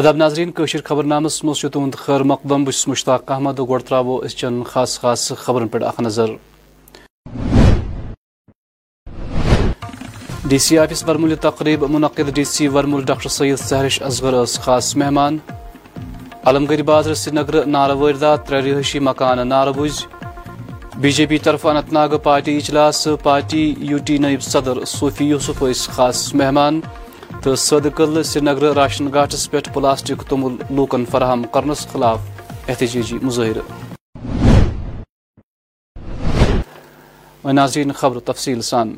ادب ناظرین قشر خبر نامس مز تہد خیر مقدم بس مشتاق احمد گوڑ ترو چن خاص خاص خبرن پہ اخ نظر ڈی سی آفس برمول تقریب منعقد ڈی سی ورمل ڈاکٹر سید سہرش اصغر خاص مہمان علمگری بازر سری سرینگر ناروا ترے رہائشی مکان نار وز بی جے پی طرف انت ناگ پارٹی اجلاس پارٹی یو ٹی نائب صدر صوفی یوسف خاص مہمان تو سد قلعے سری نگر راشن گھاٹس پہ پلاسٹک تومل لوکن فراہم کرنس خلاف احتجاجی مظاہرہ ناظرین خبر تفصیل سان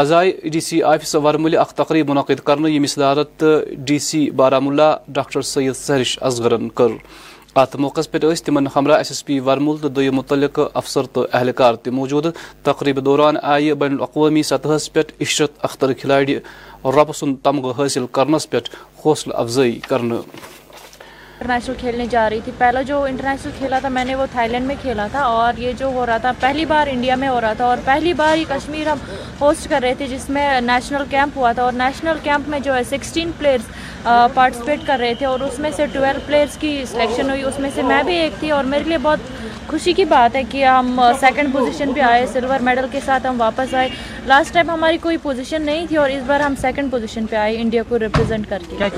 آز آئی ڈی سی آفس ورمل اخ تقریب منعقد کرنے یمس صدارت ڈی سی بارہ بارمولہ ڈاکٹر سید سہرش اصغرن کر ات موقع پہ تمن ہمراہ ایس ایس پی ورمول تو دم متعلق افسر تو اہلکار موجود تقریب دوران آئی بین الاقوامی سطح پہ عشرت اختر کھلاڑی رب سن تمغہ حاصل کرنس پہ حوصلہ افزائی کرنے انٹرنیشنل کھیلنے جا رہی تھی پہلا جو انٹرنیشنل کھیلا تھا میں نے وہ تھائی لینڈ میں کھیلا تھا اور یہ جو ہو رہا تھا پہلی بار انڈیا میں ہو رہا تھا اور پہلی بار ہی کشمیر ہم ہوسٹ کر رہے تھے جس میں نیشنل کیمپ ہوا تھا اور نیشنل کیمپ میں جو ہے سکسٹین پلیئرس پارٹیسپیٹ کر رہے تھے اور اس میں سے ٹویلو پلیئرس کی سلیکشن ہوئی اس میں سے میں بھی ایک تھی اور میرے لیے بہت خوشی کی بات ہے کہ ہم سیکنڈ پوزیشن پہ آئے سلور میڈل کے ساتھ ہم واپس آئے لاسٹ ٹائم ہماری کوئی پوزیشن نہیں تھی اور اس بار ہم سیکنڈ پوزیشن پہ آئے انڈیا کو ریپرزینٹ کر کے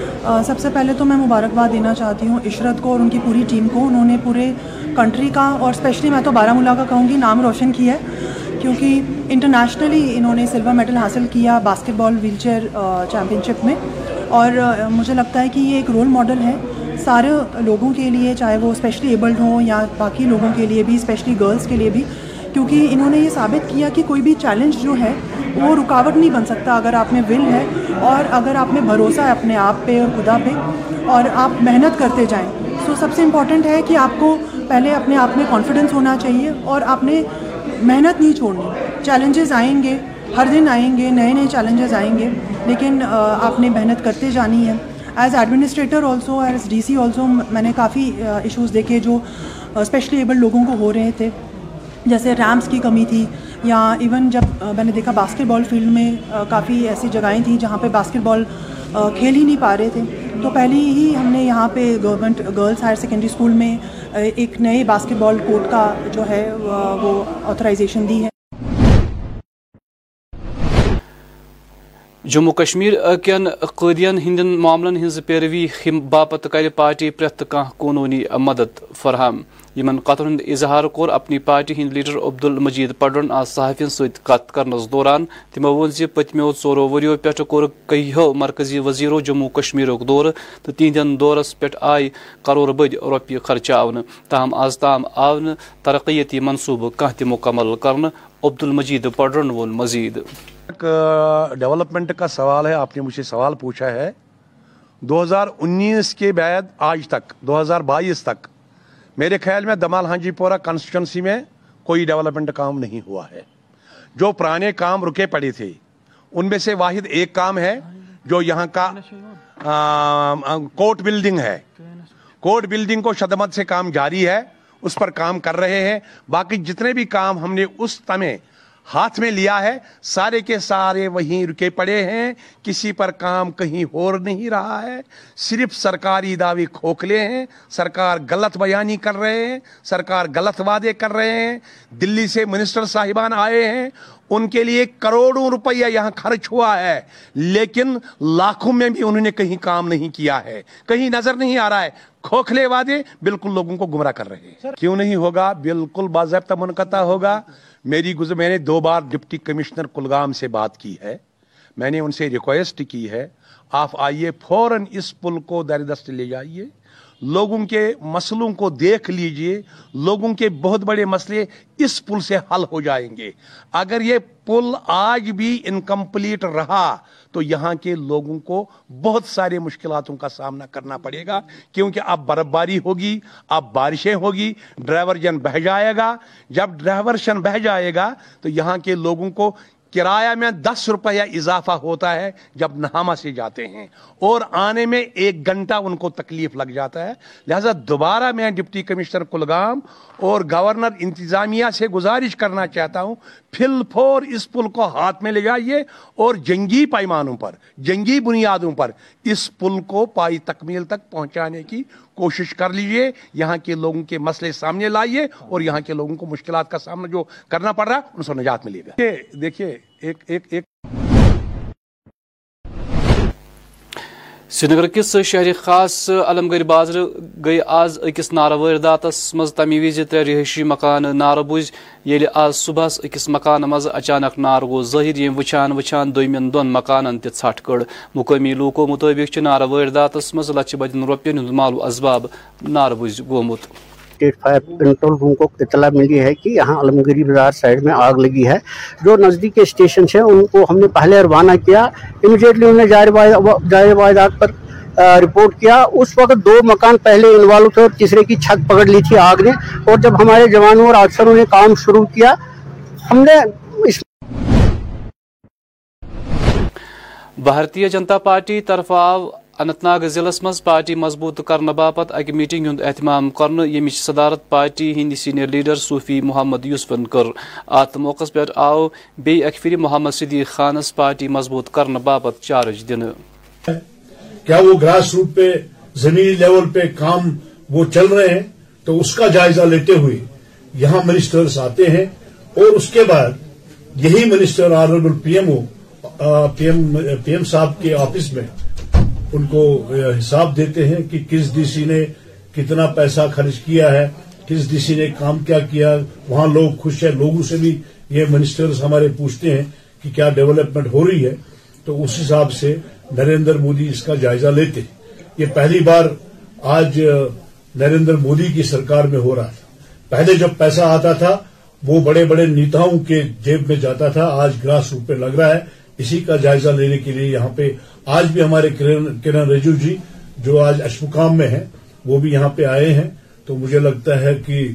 سب سے پہلے تو میں مبارکباد دینا چاہتی ہوں ہوں عشرت کو اور ان کی پوری ٹیم کو انہوں نے پورے کنٹری کا اور اسپیشلی میں تو بارہ مولہ کا کہوں گی نام روشن کیا ہے کیونکہ انٹرنیشنلی انہوں نے سلور میڈل حاصل کیا basketball wheelchair championship میں اور مجھے لگتا ہے کہ یہ ایک رول ماڈل ہے سارے لوگوں کے لیے چاہے وہ اسپیشلی ایبلڈ ہوں یا باقی لوگوں کے لیے بھی اسپیشلی گرلس کے لیے بھی کیونکہ انہوں نے یہ ثابت کیا کہ کوئی بھی چیلنج جو ہے وہ رکاوٹ نہیں بن سکتا اگر آپ میں ول ہے اور اگر آپ میں بھروسہ ہے اپنے آپ پہ اور خدا پہ اور آپ محنت کرتے جائیں سو سب سے امپورٹنٹ ہے کہ آپ کو پہلے اپنے آپ میں کانفیڈنس ہونا چاہیے اور آپ نے محنت نہیں چھوڑنی چیلنجز آئیں گے ہر دن آئیں گے نئے نئے چیلنجز آئیں گے لیکن آپ نے محنت کرتے جانی ہے as administrator also as D C also میں نے کافی ایشوز دیکھے جو اسپیشلی ایبل لوگوں کو ہو رہے تھے جیسے ریمپس کی کمی تھی یا ایون جب میں نے دیکھا باسکٹ بال فیلڈ میں کافی ایسی جگہیں تھیں جہاں پہ باسکٹ بال کھیل ہی نہیں پا رہے تھے تو پہلے ہی ہم نے یہاں پہ government girls higher secondary school میں ایک نئے باسکٹ بال کوٹ کا جو ہے وہ آتھرائزیشن دی ہے جموں کشمیر معاملن معامل پیروی پارٹی باپتار قانونی مدد فراہم یمن قطر ہند اظہار کور اپنی پارٹی ہند لیڈر عبد المجید پڑن آج صحافی ست کت کرنس دوران تمو ون پتمو ژورو وریو پہ کور کئیو مرکزی وزیرو جموں کشمیر دور تو تہندین دورس پہ آئی کرور بد روپیہ خرچہ آو تاہم آز تام آو ترقیتی منصوبہ کھانا تہ مکمل کرنا عبد المجید پڑن وون مزید ڈیولپمنٹ کا سوال ہے آپ نے مجھے سوال پوچھا ہے دو ہزار انیس کے بعد آج تک دو ہزار بائیس تک میرے خیال میں دمال ہانجی پورا کنسٹنسی میں کوئی ڈیولپمنٹ کام نہیں ہوا ہے جو پرانے کام رکے پڑے تھے ان میں سے واحد ایک کام ہے جو یہاں کا کوٹ بلڈنگ ہے کوٹ بلڈنگ کو شدمت سے کام جاری ہے اس پر کام کر رہے ہیں باقی جتنے بھی کام ہم نے اس تمے ہاتھ میں لیا ہے سارے کے سارے وہیں رکے پڑے ہیں کسی پر کام کہیں اور نہیں رہا ہے صرف سرکاری دعوی کھوکھلے ہیں سرکار غلط بیانی کر رہے ہیں سرکار غلط وعدے کر رہے ہیں دلی سے منسٹر صاحبان آئے ہیں ان کے لیے کروڑوں روپیہ یہاں خرچ ہوا ہے لیکن لاکھوں میں بھی انہوں نے کہیں کام نہیں کیا ہے کہیں نظر نہیں آ رہا ہے کھوکھلے وعدے بالکل لوگوں کو گمراہ کر رہے ہیں کیوں نہیں ہوگا بالکل باضابطہ منقطع ہوگا میری گزر میں نے دو بار ڈپٹی کمشنر کلگام سے بات کی ہے میں نے ان سے ریکویسٹ کی ہے آپ آئیے فوراً اس پل کو دردست لے جائیے لوگوں کے مسئلوں کو دیکھ لیجئے لوگوں کے بہت بڑے مسئلے اس پل سے حل ہو جائیں گے اگر یہ پل آج بھی انکمپلیٹ رہا تو یہاں کے لوگوں کو بہت سارے مشکلاتوں کا سامنا کرنا پڑے گا کیونکہ اب برف باری ہوگی اب بارشیں ہوگی ڈرائیور جن بہ جائے گا جب ڈرائیور جن بہ جائے گا تو یہاں کے لوگوں کو کرایہ میں دس روپیہ اضافہ ہوتا ہے جب نہاما سے جاتے ہیں اور آنے میں ایک گھنٹہ ان کو تکلیف لگ جاتا ہے لہٰذا دوبارہ میں ڈپٹی کمشنر کلگام اور گورنر انتظامیہ سے گزارش کرنا چاہتا ہوں پھل پھور اس پل کو ہاتھ میں لے جائیے اور جنگی پیمانوں پر جنگی بنیادوں پر اس پل کو پائی تکمیل تک پہنچانے کی کوشش کر لیجئے یہاں کے لوگوں کے مسئلے سامنے لائیے اور یہاں کے لوگوں کو مشکلات کا سامنا جو کرنا پڑ رہا ہے ان سے نجات ملے گا دیکھیے ایک ایک ایک سری نگر کس شہر خاص علمگری بازر گئی آز اکس وارداتس مز تمہ وز ترے رہائشی مکان نارہ بوز یل آز صبح اکس مکان مز اچانک نار گو ظاہر یم وچان وچان دومین دون مکانن تہ تٹھ کڑ مقامی لوکو مطابق وارداتس مز لچھ بدین روپین ہند مال و نار بوز گومت اسٹیٹ فائر کنٹرول روم کو اطلاع ملی ہے کہ یہاں علمگیری بازار سائڈ میں آگ لگی ہے جو نزدیک کے اسٹیشنس ہیں ان کو ہم نے پہلے روانہ کیا امیڈیٹلی انہیں جائے واحدات پر رپورٹ کیا اس وقت دو مکان پہلے انوالو تھے اور تیسرے کی چھت پکڑ لی تھی آگ نے اور جب ہمارے جوانوں اور افسروں نے کام شروع کیا ہم نے اس بھارتی جنتا پارٹی طرف آو اننت ناگ ضلع مز پارٹی مضبوط کرنے باپت اک میٹنگ ہند اہتمام کرنے یمچ صدارت پارٹی ہند سینئر لیڈر صوفی محمد یوسفن کر ات موقع پہ بی اک پھر محمد صدیق خانس پارٹی مضبوط کرنے باپ چارج دن کیا وہ گراس روٹ پہ زمینی لیول پہ کام وہ چل رہے ہیں تو اس کا جائزہ لیتے ہوئے یہاں منسٹرز آتے ہیں اور اس کے بعد یہی minister honourable P M O P M صاحب کے آفس میں ان کو حساب دیتے ہیں کہ کس ڈی سی نے کتنا پیسہ خرچ کیا ہے کس ڈی سی نے کام کیا کیا وہاں لوگ خوش ہیں لوگوں سے بھی یہ منسٹرز ہمارے پوچھتے ہیں کہ کیا ڈیولپمنٹ ہو رہی ہے تو اس حساب سے نریندر مودی اس کا جائزہ لیتے ہیں یہ پہلی بار آج نریندر مودی کی سرکار میں ہو رہا تھا پہلے جب پیسہ آتا تھا وہ بڑے بڑے نیتاؤں کے جیب میں جاتا تھا آج گراس روپے لگ رہا ہے اسی کا جائزہ لینے کے لیے یہاں پہ آج بھی ہمارے کرن رجو جی جو آج اشمکام میں ہیں وہ بھی یہاں پہ آئے ہیں تو مجھے لگتا ہے کہ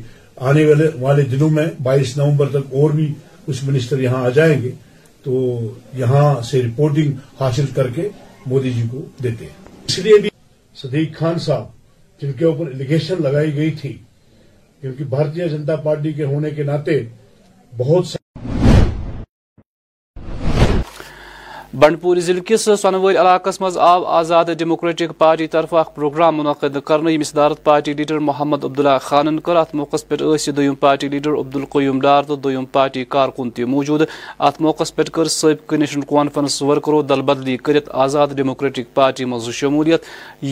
آنے والے دنوں میں بائیس نومبر تک اور بھی کچھ منسٹر یہاں آ جائیں گے تو یہاں سے رپورٹنگ حاصل کر کے مودی جی کو دیتے ہیں اس لیے بھی صدیق خان صاحب جن کے اوپر الیگیشن لگائی گئی تھی کیونکہ بھارتیہ جنتا پارٹی کے ہونے کے ناطے بہت سارے بنڈپور ضلع کس سنور علاقہ مز آو آزاد ڈیموکریٹک پارٹی طرف اخ پروگرام منعقد کرنے صدارت پارٹی لیڈر محمد عبداللہ خان موقع پہ دم پارٹی لیڈر عبدالقیوم ڈار تو پارٹی کارکن تی موجود ات موقع پہ کر سابقہ نیشنل کانفرنس ورکرو دل بدلی کرت آزاد ڈیموکریٹک پارٹی مز شمولیت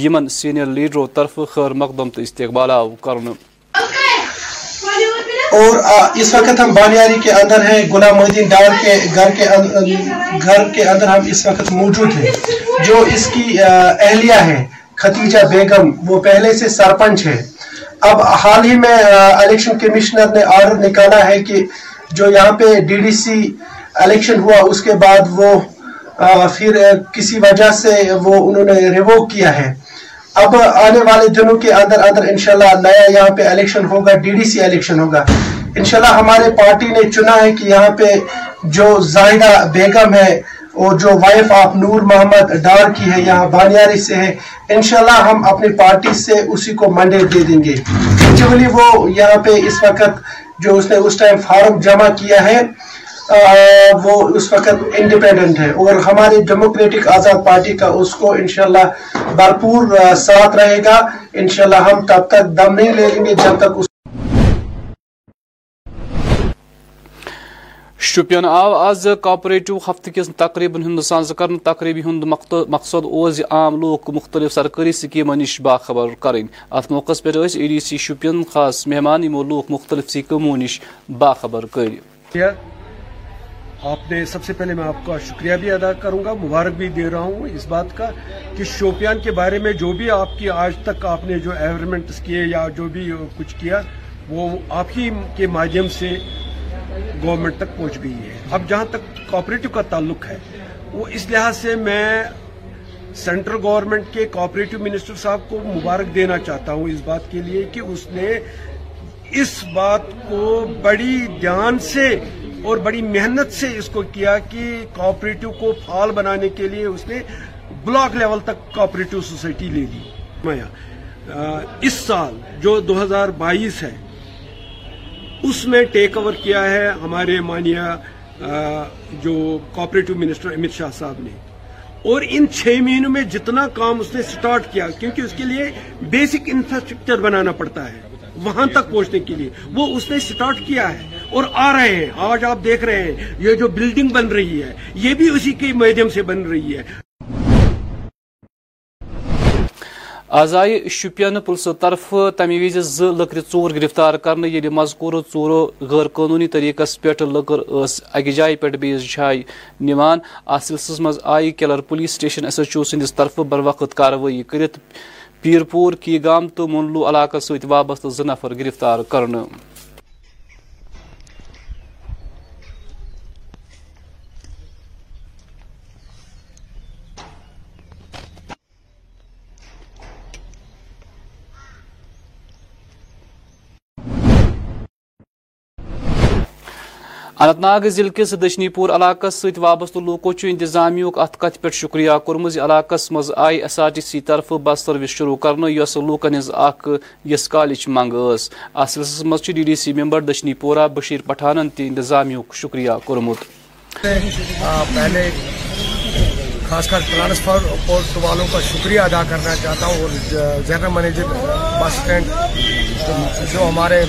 یمن سینئر لیڈرو طرف خیر مقدم تو استقبال آو کرنے اور اس وقت ہم بانیاری کے اندر ہیں غلام مہدین ڈار کے گھر کے گھر کے اندر ہم اس وقت موجود ہیں جو اس کی اہلیہ ہے ختیجہ بیگم وہ پہلے سے سرپنچ ہے اب حال ہی میں الیکشن کمشنر نے آرڈر نکالا ہے کہ جو یہاں پہ ڈی ڈی سی الیکشن ہوا اس کے بعد وہ پھر کسی وجہ سے وہ انہوں نے ریووک کیا ہے اب آنے والے دنوں کے اندر اندر انشاءاللہ نیا یہاں پہ الیکشن ہوگا ڈی ڈی سی الیکشن ہوگا انشاءاللہ ہمارے پارٹی نے چنا ہے کہ یہاں پہ جو زاہدہ بیگم ہے اور جو وائف آف نور محمد ڈار کی ہے یہاں بانیاری سے ہے انشاءاللہ ہم اپنی پارٹی سے اسی کو منڈے دے دیں گے جی وہ یہاں پہ اس وقت جو اس نے اس ٹائم فارم جمع کیا ہے وہ اس وقت انڈیپینڈنٹ ہے اور ہماری ڈیموکریٹک آزاد پارٹی کا اس کو انشاءاللہ بھرپور ساتھ رہے گا انشاءاللہ ہم تب تک دم نہیں لے لیں گے جب تک اس شپین آو آز کاپریٹو ہفتہ کس تقریبن ہند کر تقریبی ہند مقصد اوز عام لوگ مختلف سرکاری سکیم نش باخبر کریں ات موقع پہ اے ڈی سی شپین خاص مہمان لوگ مختلف سکیموں نش باخبر کر آپ نے سب سے پہلے میں آپ کا شکریہ بھی ادا کروں گا مبارک بھی دے رہا ہوں اس بات کا کہ شوپیان کے بارے میں جو بھی آپ کی آج تک آپ نے جو ایورمنٹس کیے یا جو بھی کچھ کیا وہ آپ ہی کے مادھیم سے گورنمنٹ تک پہنچ گئی ہے اب جہاں تک کوپریٹو کا تعلق ہے وہ اس لحاظ سے میں سینٹرل گورنمنٹ کے کوپریٹو منسٹر صاحب کو مبارک دینا چاہتا ہوں اس بات کے لیے کہ اس نے اس بات کو بڑی دھیان سے اور بڑی محنت سے اس کو کیا کہ کوپریٹو کو فعال بنانے کے لیے اس نے بلاک لیول تک کوپریٹو سوسائٹی لے لی اس سال جو دو ہزار بائیس ہے اس میں ٹیک اوور کیا ہے ہمارے مانیہ جو کوپریٹو منسٹر امت شاہ صاحب نے اور ان چھ مہینوں میں جتنا کام اس نے سٹارٹ کیا کیونکہ اس کے لیے بیسک انفراسٹرکچر بنانا پڑتا ہے وہاں تک پہنچنے کے لیے وہ اس نے سٹارٹ کیا ہے اور آ رہے ہیں آج آپ دیکھ رہے ہیں یہ جو بلڈنگ بن رہی ہے یہ بھی اسی کے میڈیم سے بن رہی ہے آزائ شپین پلسوں طرفہ تمہ زور گرفتار کل مضکور چورو غرقونی طریقہ پکر اک جائیں پھٹ بیس جائیں ن سلسلس من آئی colour police station S H O بروقت طرف بر وقت کاروی کی گام تو منلو علاقہ ست وابطہ زنفر نفر گرفتار کرنے اننت ناگ ضلع کس دشنی پور علاقہ ست وابستہ لوکو چھ انتظامیہ ات کت پہ شکریہ کورمز علاقس مز I S R T C طرف بس سروس شروع کرنے یس لوکن ہز اخ کالچ منگ اس سلسلس مز ڈی ڈی سی ممبر دشنی پورہ بشیر پٹھانن تہ انتظامیہ شکریہ کورمت پہلے خاص کر ٹرانسفر پورٹ والوں کا شکریہ ادا کرنا چاہتا ہوں اور جنرل مینیجر بس اسٹینڈ جو ہمارے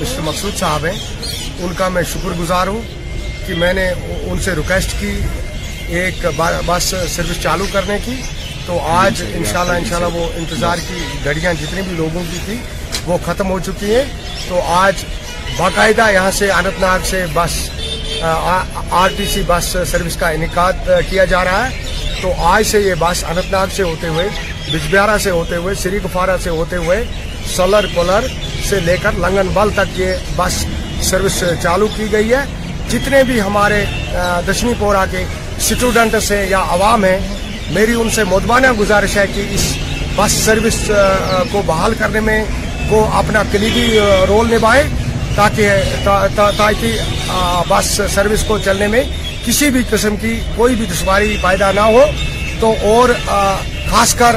مسٹر مقصود صاحب ہیں ان کا میں شکر گزار ہوں کہ میں نے ان سے ریکویسٹ کی ایک بس سروس چالو کرنے کی تو آج جی، جی، انشاءاللہ جی، انشاءاللہ وہ انتظار کی گھڑیاں جتنے بھی لوگوں کی تھی وہ ختم ہو چکی ہیں تو آج باقاعدہ یہاں سے اننت ناگ سے بس are T C bus service کا انعقاد کیا جا رہا ہے تو آج سے یہ بس اننت ناگ سے ہوتے ہوئے بجبیارہ سے ہوتے ہوئے سری گفارہ سے ہوتے ہوئے سولر کولر سے لے کر لنگن بل تک یہ بس سروس چالو کی گئی ہے جتنے بھی ہمارے دشنی پورا کے اسٹوڈنٹس ہیں یا عوام ہیں میری ان سے مدبانہ گزارش ہے کہ اس بس سروس کو بحال کرنے میں وہ اپنا کلیدی رول نبھائے تاکہ تاکہ بس سروس کو چلنے میں کسی بھی قسم کی کوئی بھی دشواری پیدا نہ ہو تو اور خاص کر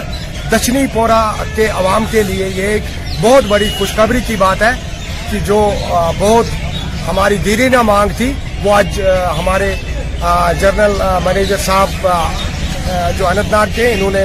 دچنی پورا کے عوام کے لیے یہ ایک بہت بڑی خوشخبری کی بات ہے کہ جو بہت ہماری دیری نہ مانگ تھی وہ آج ہمارے جنرل مینیجر صاحب جو انت ناگ تھے انہوں نے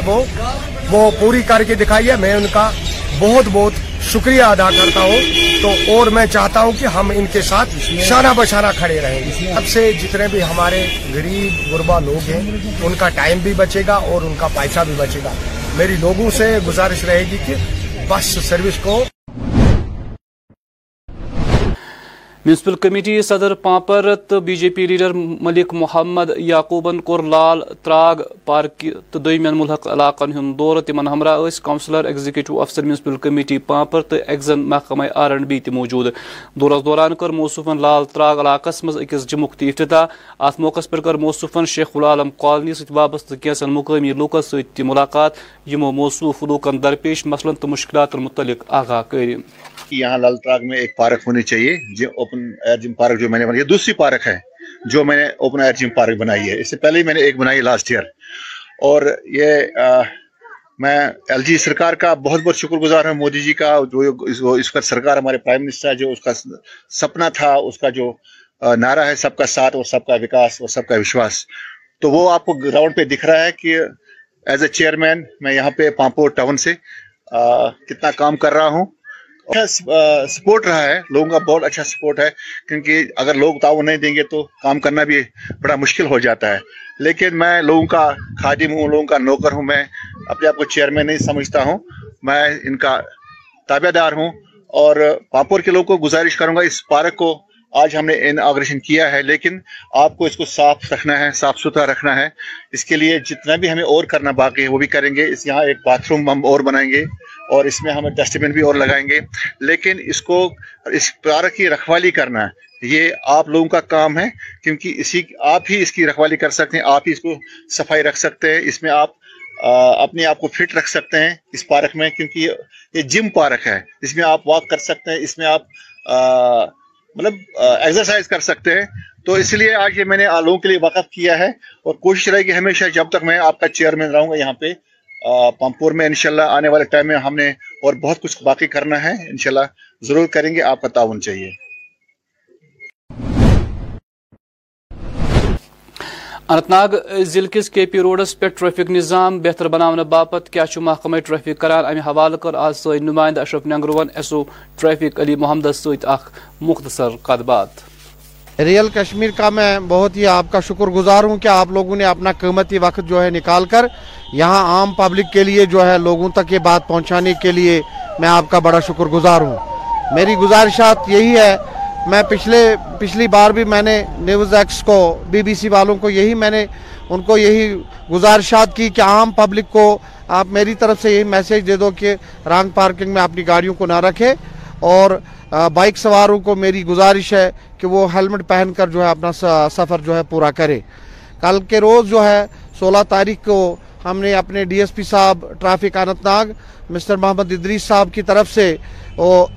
وہ پوری کر کے دکھائی ہے میں ان کا بہت بہت شکریہ ادا کرتا ہوں تو اور میں چاہتا ہوں کہ ہم ان کے ساتھ شانہ بشانہ کھڑے رہیں اب سے جتنے بھی ہمارے غریب غربا لوگ ہیں ان کا ٹائم بھی بچے گا اور ان کا پیسہ بھی بچے گا میری لوگوں سے گزارش رہے گی کہ بس سروس کو میونسپل کمیٹی صدر پاپر تو B J P leader Malik Mohammad یعقوبن کور لال تراگ پارک تو دمین ملحق علاقن ہند دور تم ہمراہ کونسلر ایگزیکٹو افسر میونسپل کمیٹی پاپر تو ایگزن محکمہ آر این بی تی موجود دورس دوران کر موصوفن لال تراگ علاقہ مز اکس تی افتتاح ات موقع پر کر موصوفن شیخ العالم ست وابستہ سابسطہ مقامی لوکن ست ملاقات یمو موصوف لوکن درپیش مثلاً تو مشکلات متعلق آگاہ کر کہ یہاں لال تراغ میں ایک پارک ہونی چاہیے جو اوپن ایئر جم پارک جو میں نے بنائی ہے دوسری پارک ہے جو میں نے اوپن ایئر جم پارک بنائی ہے اس سے پہلے ہی میں نے ایک بنائی لاسٹ ایئر اور یہ آ, میں ایل جی سرکار کا بہت بہت شکر گزار ہوں مودی جی کا جو اس کا سرکار ہمارے پرائم منسٹر جو اس کا سپنا تھا اس کا جو نعرہ ہے سب کا ساتھ اور سب کا وکاس اور سب کا وشواس تو وہ آپ کو گراؤنڈ پہ دکھ رہا ہے کہ ایز اے چیئرمین میں یہاں پہ پامپور ٹاؤن سے آ, کتنا کام کر رہا ہوں اچھا سپورٹ رہا ہے لوگوں کا بہت اچھا سپورٹ ہے کیونکہ اگر لوگ نہیں دیں گے تو کام کرنا بھی بڑا مشکل ہو جاتا ہے لیکن میں لوگوں کا خادم ہوں لوگوں کا نوکر ہوں میں اپنے آپ کو چیئرمین نہیں سمجھتا ہوں میں ان کا تابعہ دار ہوں اور پاپور کے لوگوں کو گزارش کروں گا اس پارک کو آج ہم نے کیا ہے لیکن آپ کو اس کو صاف رکھنا ہے صاف ستھرا رکھنا ہے اس کے لیے جتنا بھی ہمیں اور کرنا باقی ہے وہ بھی کریں گے اس یہاں ایک باتھ روم ہم اور بنائیں گے اور اس میں ہم ڈسٹ بن بھی اور لگائیں گے لیکن اس کو اس پارک کی رکھوالی کرنا یہ آپ لوگوں کا کام ہے کیونکہ اسی آپ ہی اس کی رکھوالی کر سکتے ہیں آپ ہی اس کو صفائی رکھ سکتے ہیں اس میں آپ اپنے آپ کو فٹ رکھ سکتے ہیں اس پارک میں کیونکہ یہ جم پارک ہے اس میں آپ واک کر سکتے ہیں اس میں آپ مطلب ایکسرسائز کر سکتے ہیں تو اس لیے آج یہ میں نے آپ لوگوں کے لیے وقف کیا ہے اور کوشش رہے کہ ہمیشہ جب تک میں آپ کا چیئرمین رہوں گا یہاں پہ پمپور میں انشاءاللہ آنے والے ٹائم میں ہم نے اور بہت کچھ باقی کرنا ہے انشاءاللہ ضرور کریں گے آپ کا تعاون چاہیے انت ناگ ضلع کس کے پی روڈس پہ ٹریفک نظام بہتر بناونے باپت کیا محکمہ ٹریفک کران امی حوالہ کر آج سمائندہ اشرف ننگرون ایسو ٹریفک علی محمد سخ مختصر قد بات ریئل کشمیر کا میں بہت ہی آپ کا شکر گزار ہوں کہ آپ لوگوں نے اپنا قیمتی وقت جو ہے نکال کر یہاں عام پبلک کے لیے جو ہے لوگوں تک یہ بات پہنچانے کے لیے میں آپ کا بڑا شکر گزار ہوں میری گزارشات یہی ہے میں پچھلے پچھلی بار بھی میں نے نیوز ایکس کو بی بی سی والوں کو یہی میں نے ان کو یہی گزارشات کی کہ عام پبلک کو آپ میری طرف سے یہی میسیج دے دو کہ رانگ پارکنگ میں اپنی گاڑیوں کو نہ رکھے اور بائک سواروں کو میری گزارش ہے کہ وہ ہیلمٹ پہن کر جو ہے اپنا سفر جو ہے پورا کرے کل کے روز جو ہے سولہ تاریخ کو ہم نے اپنے ڈی ایس پی صاحب traffic Anantnag mister Mohammad Idrees صاحب کی طرف سے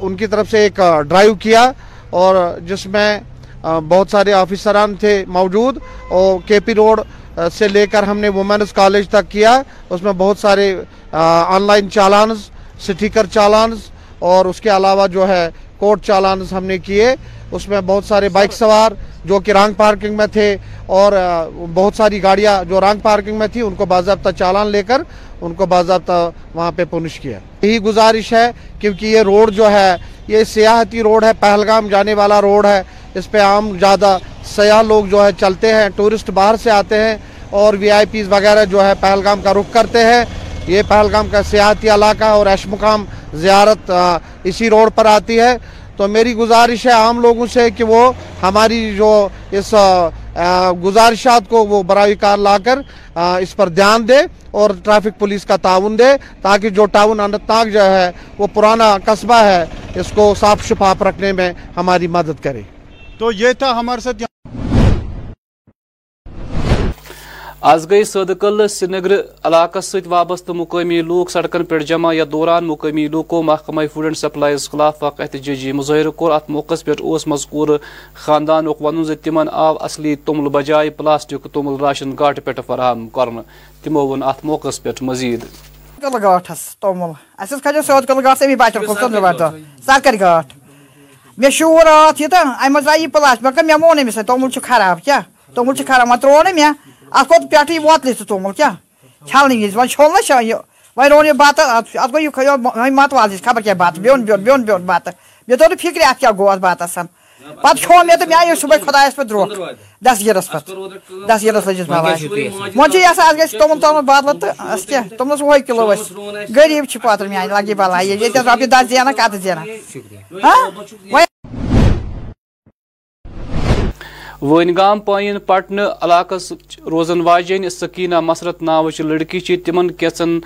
ان کی طرف سے ایک ڈرائیو کیا اور جس میں بہت سارے آفیسران تھے موجود اور کے پی روڈ سے لے کر ہم نے وومنز کالج تک کیا اس میں بہت سارے on line challans sticker challans اور اس کے علاوہ جو ہے کوٹ چالان ہم نے کیے اس میں بہت سارے بائک سوار جو کہ رانگ پارکنگ میں تھے اور بہت ساری گاڑیاں جو رانگ پارکنگ میں تھی ان کو باضابطہ چالان لے کر ان کو باضابطہ وہاں پہ پونش کیا یہی گزارش ہے کیونکہ یہ روڈ جو ہے یہ سیاحتی روڈ ہے پہلگام جانے والا روڈ ہے اس پہ عام زیادہ سیاح لوگ جو ہے چلتے ہیں ٹورسٹ باہر سے آتے ہیں اور وی آئی پیز وغیرہ جو ہے پہلگام کا رخ کرتے ہیں یہ پہلگام کا سیاحتی علاقہ اور ایش مقام زیارت اسی روڈ پر آتی ہے تو میری گزارش ہے عام لوگوں سے کہ وہ ہماری جو اس گزارشات کو وہ براہ کار لا کر اس پر دھیان دے اور ٹریفک پولیس کا تعاون دے تاکہ جو ٹاؤن اننت ناگ جو ہے وہ پرانا قصبہ ہے اس کو صاف شفاف رکھنے میں ہماری مدد کرے تو یہ تھا ہمارے ساتھ آز گئی سید قدہ سری نگر علاقہ ست وابستہ مقامی لوگ سڑکن پہ جمع یا دوران مقامی لوکو محکمہ فوڈ اینڈ سپلائز خلاف وقت احتجاجی مظاہرہ کور ات موقع پہ اس مذکور خاندان ون تمن آو اصلی تومل بجائے پلاسٹک تومل راشن گاٹہ پہ فراہم کرنے تمو ون ات موقع پہ مزید مے مے شور رات یہ تو امہ پلاسٹک مون خراب خراب کیا ات پوت کیا چلنی وز و رن بت گوئی مت والی خبر کیا بہن بہن بو مے بتوں فکر ات بتسن پہ چو مے تو میرے صبح خدا پہ دہ دس گیر پہ دس گیر لجن سے بدل تو تمہیں کلو اس غریب پاتر میان لگی یہ رۄپیہِ دہ زینا کتنا زینا وینگام پائن پٹن علاقس روزن واجین سکینہ مسرت ناوچ لڑکی چی کیسن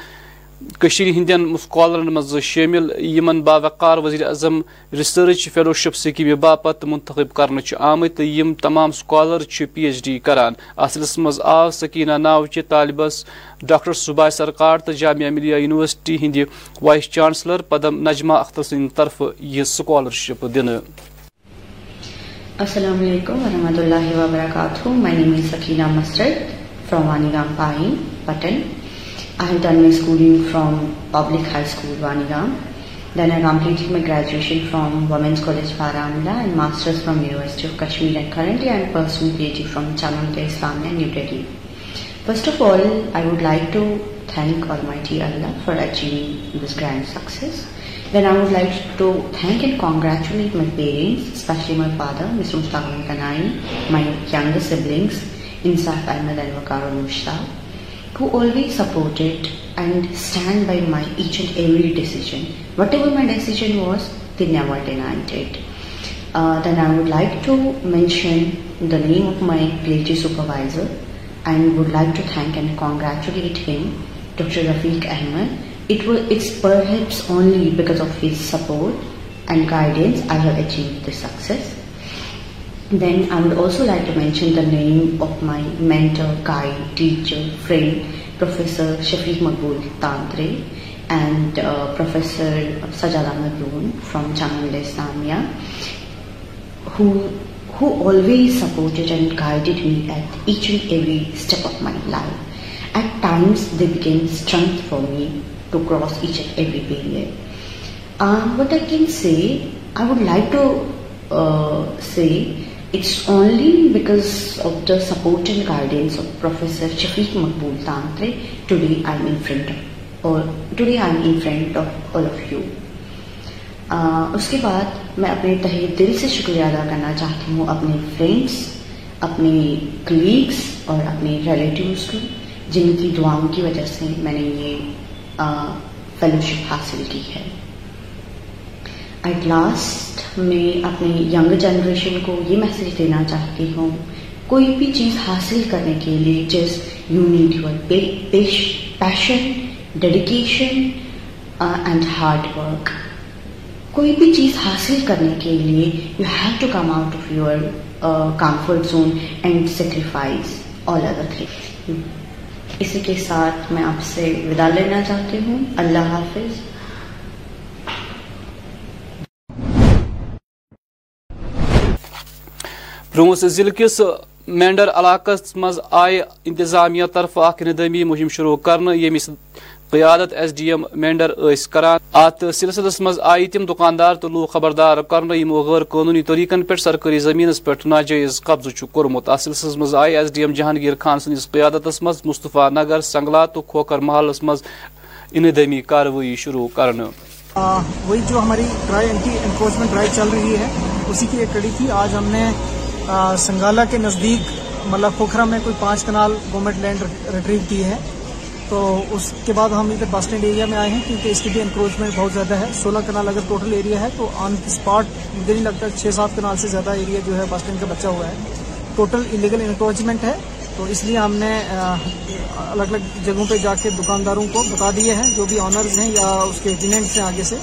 ہندین سکالرن مز شامل یمن وقار وزیر اعظم ریسرچ فیلوشپ سکیم باپت منتخب یم تمام سکالر پی ایچ ڈی کران اصلس مز آو سکینہ ناچہ طالبس ڈاکٹر صوبائی سرکار تو جامعہ ملیہ یونیورسٹی ہند وائس چانسلر پدم نجمہ اختر سند طرف یہ سکالرشپ دینے السلام علیکم ورحمۃ اللہ وبرکاتہ میں is Sakina Musarrat from Wanigam Payeen Pattan I have done my schooling from public high school Wanigam I completed my graduation from women's college from and masters from university of Kashmir and currently I P H D from چاند اسلام New Delhi first of all I would like to thank all my T Allah for achieving this grand success Then I would like to thank and congratulate my parents, especially my father, Mr. Mushtaq Ahmed Kanani, my younger siblings, Insaf Ahmed and Waqar Mushtaq, who always supported and stand by my each and every decision. Whatever my decision was, they never denied it. Uh, then I would like to mention the name of my PhD supervisor and would like to thank and congratulate him, Dr. Rafiq Ahmed, it's perhaps only because of his support and guidance I have achieved this success. Then I would also like to mention the name of my mentor, guide, teacher, friend, Professor Shafiq Maqbool Tantre and uh, Professor Sajjad Ahmed Roon from Jamia Islamia, who always supported and guided me at each and every step of my life. At times they became strength for me اس کے بعد میں اپنے تہ دل سے شکریہ ادا کرنا چاہتی ہوں اپنے فرینڈس اپنے کلیگس اور اپنے ریلیٹیوز کو جن کی دعاؤں کی وجہ سے میں نے یہ فیلوشپ حاصل کی ہے ایٹ لاسٹ میں اپنے ینگ جنریشن کو یہ میسج دینا چاہتی ہوں کوئی بھی چیز حاصل کرنے کے لیے جس you need your passion dedication and hard work کوئی بھی چیز حاصل کرنے کے لیے you have to come out of your comfort zone and sacrifice all other thing اسی کے ساتھ میں آپ سے ودا لینا چاہتی ہوں اللہ حافظ پرونس ضلع کس مینڈر علاقہ مز آئے انتظامیہ طرف اخ ندمی مہم شروع کرنے یمس قیادت ایس ڈی ایم مینڈر اس کران آت سلسلس مز آئی تم دکاندار تو لوگ خبردار کرن یم غیر قانونی طریقن پر سرکاری زمین اس پیٹھ ناجائز قبض چو کرمت آت سلسلس مز آئی S D M Jahangir Khan سنیز قیادت اس مز مصطفیٰ نگر سنگلات تو کھوکر محل اس مز اندیمی کاروئی شروع کرن وہی جو ہماری ٹرائی انٹی انفورسمنٹ ڈرائیو چل رہی ہے اسی کی ایک کڑی تھی آج ہم نے سنگالا کے نزدیک ملہ مطلب پوکھرا میں کوئی پانچ کنال گورنمنٹ لینڈ ریٹریو کی ہے تو اس کے بعد ہم ادھر بس اسٹینڈ ایریا میں آئے ہیں کیونکہ اس کی بھی انکروچمنٹ بہت زیادہ ہے سولہ کنال اگر ٹوٹل ایریا ہے تو آن دی اسپاٹ نہیں لگتا چھ سات کنال سے زیادہ ایریا جو ہے بس اسٹینڈ کا بچا ہوا ہے ٹوٹل انلیگل انکروچمنٹ ہے تو اس لیے ہم نے الگ الگ جگہوں پہ جا کے دکانداروں کو بتا دیے ہیں جو بھی آنرز ہیں یا اس کے ایجنٹس ہیں آگے سے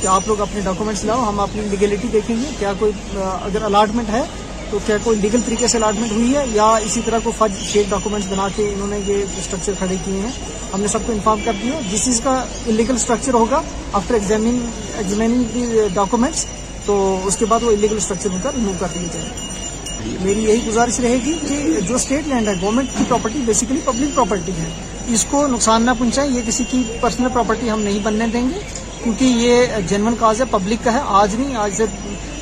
کہ آپ لوگ اپنے ڈاکومنٹس لاؤ ہم اپنی لیگلٹی دیکھیں گے کیا کوئی اگر الاٹمنٹ ہے تو کیا کوئی لیگل طریقے سے الاٹمنٹ ہوئی ہے یا اسی طرح کو فج شیک ڈاکومنٹس بنا کے انہوں نے یہ اسٹرکچر کھڑے کیے ہیں ہم نے سب کو انفارم کر دیا جس چیز کا انلیگل اسٹرکچر ہوگا آفٹر ایگزامن کی ڈاکومنٹس تو اس کے بعد وہ انلیگل اسٹرکچر ہو کر ریمو کر دیے جائے میری یہی گزارش رہے گی کہ جو اسٹیٹ لینڈ ہے گورنمنٹ کی پراپرٹی بیسیکلی پبلک پراپرٹی ہے اس کو نقصان نہ پہنچائیں یہ کسی کی پرسنل پراپرٹی ہم نہیں بننے دیں گے کیونکہ یہ جنون کاز ہے پبلک کا ہے آج نہیں آج سے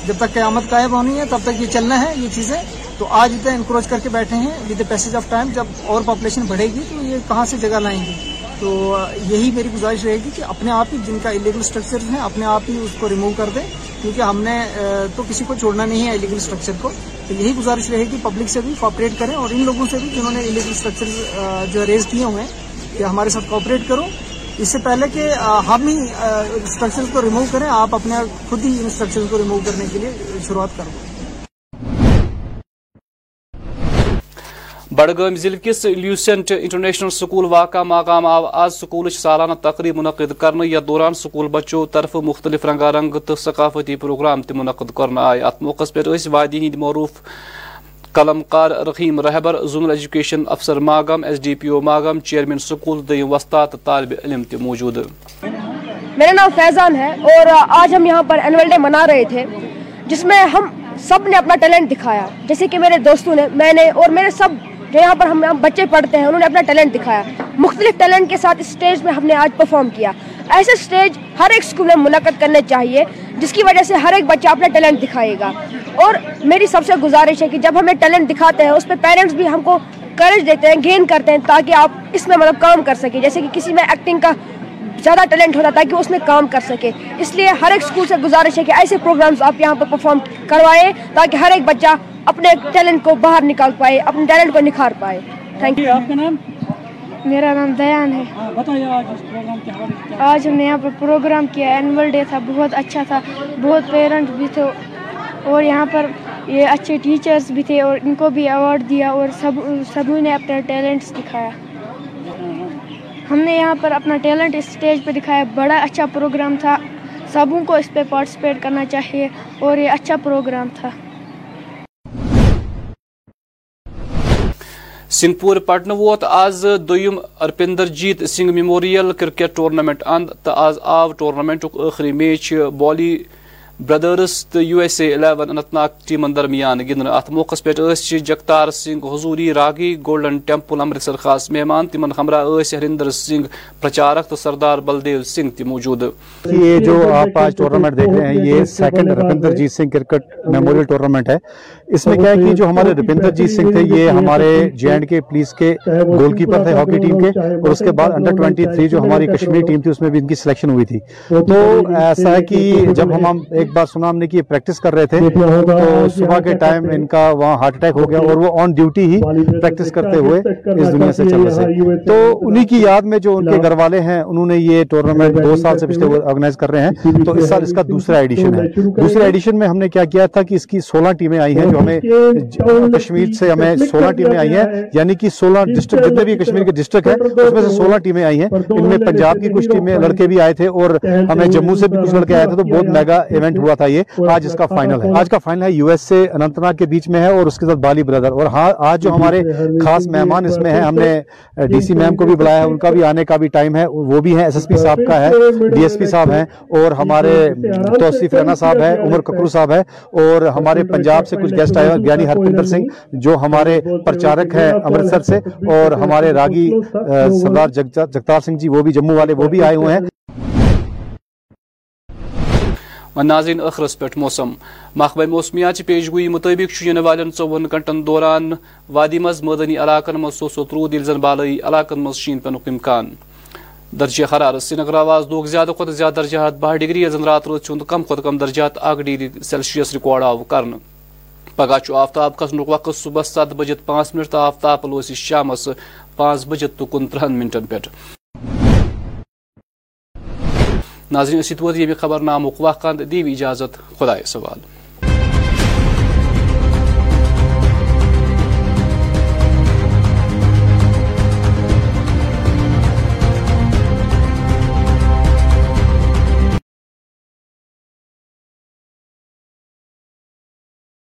جب تک قیامت قائم ہونی ہے تب تک یہ چلنا ہے یہ چیزیں تو آج اتنے انکروچ کر کے بیٹھے ہیں with the passes of time جب اور پاپولیشن بڑھے گی تو یہ کہاں سے جگہ لائیں گے تو یہی میری گزارش رہے گی کہ اپنے آپ ہی جن کا الیگل اسٹرکچر ہیں اپنے آپ ہی اس کو ریمو کر دیں کیونکہ ہم نے تو کسی کو چھوڑنا نہیں ہے الیگل اسٹرکچر کو تو یہی گزارش رہے گی پبلک سے بھی کوپریٹ کریں اور ان لوگوں سے بھی جنہوں نے الیگل اسٹرکچر جو ریز کیے ہوئے ہیں کہ ہمارے ساتھ کوپریٹ کرو اس سے پہلے کہ ہم ہی انسٹرکشنز کو ریموو کریں آپ اپنے خود ہی انسٹرکشنز کو ریموو کرنے کے لیے شروعات کر دیں بڈگام ضلع کس لیوسینٹ انٹرنیشنل سکول واقع مقام آو آز سکول سالانہ تقریب منعقد کرنے یا دوران سکول بچو طرف مختلف رنگا رنگ تو ثقافتی پروگرام تہ منعقد کرنے آئے ات موقع پہ وادی ہند معروف قلم کار رحیم رہبر زونل ایجوکیشن افسر Magam S D P O Magam chairman school them وستات طالب علم تی موجود میرا نام فیضان ہے اور آج ہم یہاں پر اینول ڈے منا رہے تھے جس میں ہم سب نے اپنا ٹیلنٹ دکھایا جیسے کہ میرے دوستوں نے میں نے اور میرے سب جو یہاں پر ہم بچے پڑھتے ہیں انہوں نے اپنا ٹیلنٹ دکھایا مختلف ٹیلنٹ کے ساتھ اسٹیج میں ہم نے آج پرفارم کیا ایسے اسٹیج ہر ایک اسکول میں ملاقات کرنے چاہیے جس کی وجہ سے ہر ایک بچہ اپنا ٹیلنٹ دکھائے گا اور میری سب سے گزارش ہے کہ جب ہمیں ٹیلنٹ دکھاتے ہیں اس پہ پیرنٹس بھی ہم کو کریج دیتے ہیں گین کرتے ہیں تاکہ آپ اس میں مطلب کام کر سکیں جیسے کہ کسی میں ایکٹنگ کا زیادہ ٹیلنٹ ہوتا تاکہ اس میں کام کر سکے اس لیے ہر ایک اسکول سے گزارش ہے کہ ایسے پروگرامس آپ یہاں پر پرفارم کروائیں تاکہ ہر ایک بچہ اپنے ٹیلنٹ کو باہر نکال پائے اپنے ٹیلنٹ کو نکھار پائے تھینک جی، یو آپ کا نام میرا نام دیان ہے ہاں، آج ہم نے یہاں پر پروگرام کیا اینول ڈے تھا بہت اچھا تھا بہت پیرنٹ بھی تھے اور یہاں پر یہ اچھے ٹیچرز بھی تھے اور ان کو بھی ایوارڈ دیا اور سب سبھی نے اپنا ٹیلنٹس دکھایا ہم نے یہاں پر اپنا ٹیلنٹ اسٹیج پہ دکھایا بڑا اچھا پروگرام تھا سب کو اس پہ پارٹیسپیٹ کرنا چاہیے اور یہ اچھا پروگرام تھا پور پٹن ووت آز دویم Arpinder Jeet Singh memorial cricket tournament اند تو آز آو آخری میچ بولی بردرس تو U S A eleven Anantnag ٹیمن درمیان گندن ات موقع پہ جگتار سنگھ حضوری راگی گولڈن ٹیمپل امرتسر خاص مہمان تمن ہمراہ ہریندر سنگھ پرچارک تو سردار بلدیو سنگھ تی موجود یہ جو آپ آج ٹورنامنٹ دیکھ رہے ہیں یہ سیکنڈ رپندر جیت سنگھ کرکٹ میموریل ٹورنامنٹ ہے اس میں کیا ہے کہ جو ہمارے رپندر جیت سنگھ تھے یہ ہمارے جے اینڈ کے پولیس کے گول کیپر تھے ہاکی ٹیم کے اور اس کے بعد انڈر ٹوئنٹی تھری جو ہماری کشمیری ٹیم تھی اس میں بھی ان کی سلیکشن ہوئی تھی تو ایسا ہے کہ جب ہم ایک ایک بار سنا ہم نے کہ یہ پریکٹس کر رہے تھے تو صبح کے ٹائم ان کا وہاں ہارٹ اٹیک ہو گیا اور وہ آن ڈیوٹی ہی پریکٹس کرتے ہوئے اس دنیا سے چلے سے تو انہی کی یاد میں جو ان کے گھر والے ہیں انہوں نے یہ ٹورنامنٹ دو سال سے پچھلے آرگنائز کر رہے ہیں تو اس سال اس کا دوسرا ایڈیشن ہے دوسرے ایڈیشن میں ہم نے کیا کیا تھا کہ اس کی سولہ ٹیمیں آئی ہیں جو ہمیں کشمیر سے ہمیں یعنی سولہ ٹیمیں آئی ہیں یعنی کہ سولہ ڈسٹرکٹ جتنے بھی کشمیر کے ڈسٹرکٹ ہیں اس میں سے سولہ ٹیمیں آئی ہیں ان میں پنجاب کی کچھ ٹیمیں لڑکے بھی آئے تھے اور ہمیں جموں سے بھی کچھ لڑکے آئے تھے تو بہت میگا ایونٹ ہوا تھا یہ آج اس کا فائنل ہے آج کا فائنل ہے یو ایس سے انتنا کے بیچ میں ہے اور اس کے ساتھ بالی بردر اور آج جو ہمارے خاص مہمان اس میں ہیں ہم نے ڈی سی کو بھی بلایا ہے ان کا بھی آنے کا بھی ٹائم ہے وہ بھی ہیں ایس ایس پی صاحب کا ہے ڈی ایس پی صاحب ہیں اور ہمارے توسیف صاحب ہے عمر ککرو صاحب ہے اور ہمارے پنجاب سے کچھ گیسٹ آئے جی ہرپندر سنگھ جو ہمارے پرچارک ہیں امرتسر سے اور ہمارے راگی سردار جگتار سنگھ جی وہ بھی جموں والے وہ بھی آئے ہوئے ہیں ناظرین اخرس پہ موسم محبہ موسمیات پیش گوئی مطابق ین والن چون گنٹن دوران وادی مز مدنی علاقن مز رود یل بالائی علاقن مز شین مجھ امکان درجہ حرار سری نگر آواز لوگ زیادہ کھت زیادہ درجات بہ ڈگری زن رات روت کم کھت کم درجات اک ڈگری سیلسیس ریکارڈ آو کر پگہ آفتاب کھسن وقت صبح ست بجت پانچ منٹ تو آفتاب لوس شامس پانچ بجت تو ترہن منٹن پہ ناظرین اسی طور یہ بھی خبر نام وقوع قند دیوی اجازت خدا سوال